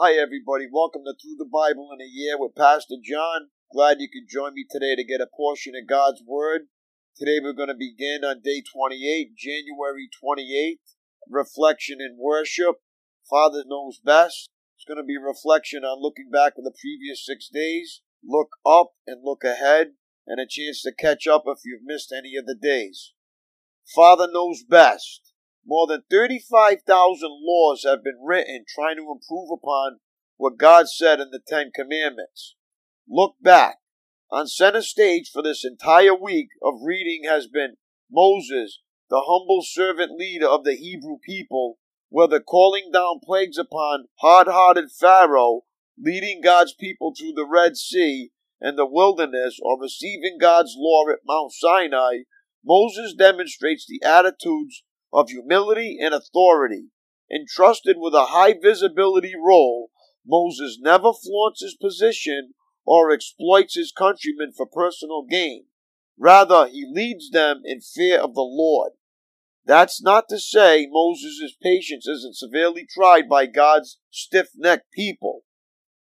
Hi, everybody. Welcome to Through the Bible in a Year with Pastor John. Glad you could join me today to get a portion of God's Word. Today we're going to begin on day 28, January 28th. Reflection and worship. Father knows best. It's going to be reflection on looking back at the previous six days, look up and look ahead, and a chance to catch up if you've missed any of the days. Father knows best. More than 35,000 laws have been written trying to improve upon what God said in the Ten Commandments. Look back. On center stage for this entire week of reading has been Moses, the humble servant leader of the Hebrew people, whether calling down plagues upon hard-hearted Pharaoh, leading God's people through the Red Sea and the wilderness, or receiving God's law at Mount Sinai, Moses demonstrates the attitudes of humility and authority. Entrusted with a high visibility role, Moses never flaunts his position or exploits his countrymen for personal gain. Rather, he leads them in fear of the Lord. That's not to say Moses' patience isn't severely tried by God's stiff necked people.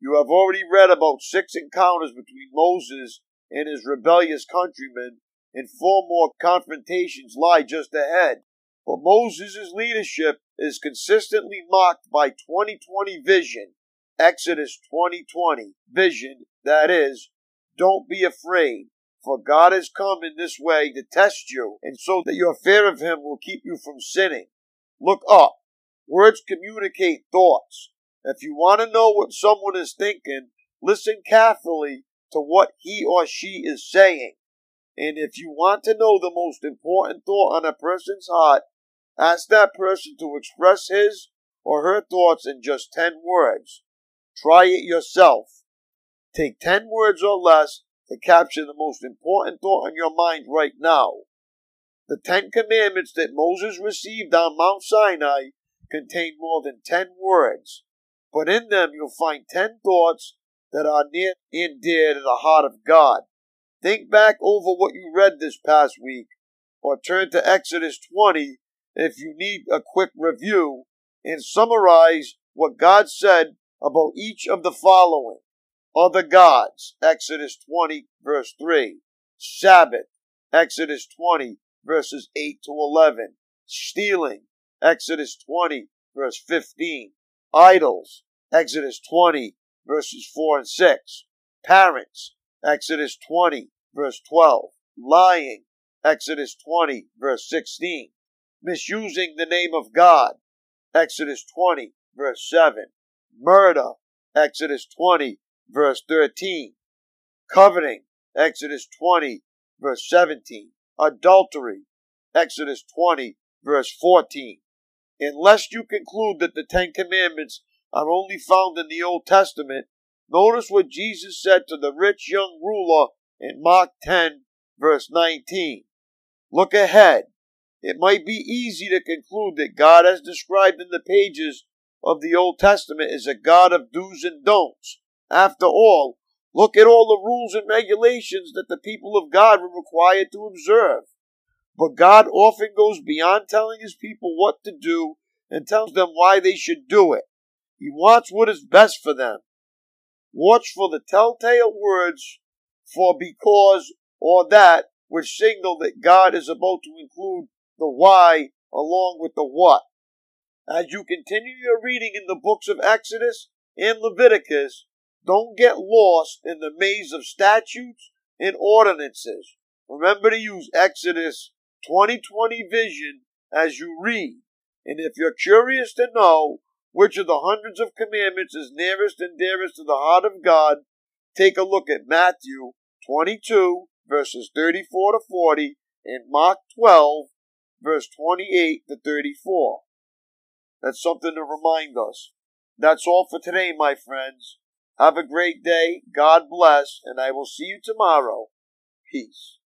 You have already read about six encounters between Moses and his rebellious countrymen, and four more confrontations lie just ahead. But Moses' leadership is consistently marked by 2020 vision, Exodus 2020 vision, that is, don't be afraid, for God has come in this way to test you, and so that your fear of Him will keep you from sinning. Look up. Words communicate thoughts. If you want to know what someone is thinking, listen carefully to what he or she is saying. And if you want to know the most important thought on a person's heart, Ask that person to express his or her thoughts in just 10 words. Try it yourself. Take 10 words or less to capture the most important thought on your mind right now. The Ten Commandments that Moses received on Mount Sinai contain more than 10 words, but in them you'll find 10 thoughts that are near and dear to the heart of God. Think back over what you read this past week, or turn to Exodus 20 if you need a quick review and summarize what God said about each of the following. Other gods, Exodus 20, verse 3, Sabbath, Exodus 20, verses 8 to 11, stealing, Exodus 20, verse 15, idols, Exodus 20, verses 4 and 6, parents, Exodus 20, verse 12, lying, Exodus 20, verse 16, misusing the name of God, Exodus 20, verse 7, murder, Exodus 20, verse 13, coveting, Exodus 20, verse 17, adultery, Exodus 20, verse 14. Unless you conclude that the Ten Commandments are only found in the Old Testament, notice what Jesus said to the rich young ruler in Mark 10, verse 19. Look ahead it might be easy to conclude that God, as described in the pages of the Old Testament, is a God of do's and don'ts. After all, look at all the rules and regulations that the people of God were required to observe. But God often goes beyond telling his people what to do and tells them why they should do it. He wants what is best for them. Watch for the telltale words for because or that which signal that God is about to include the why along with the what. As you continue your reading in the books of Exodus and Leviticus, don't get lost in the maze of statutes and ordinances. Remember to use Exodus 2020 vision as you read. And if you're curious to know which of the hundreds of commandments is nearest and dearest to the heart of God, take a look at Matthew 22, verses 34 to 40, and Mark 12, verse 28 to 34. That's something to remind us. That's all for today, my friends. Have a great day. God bless, and I will see you tomorrow. Peace.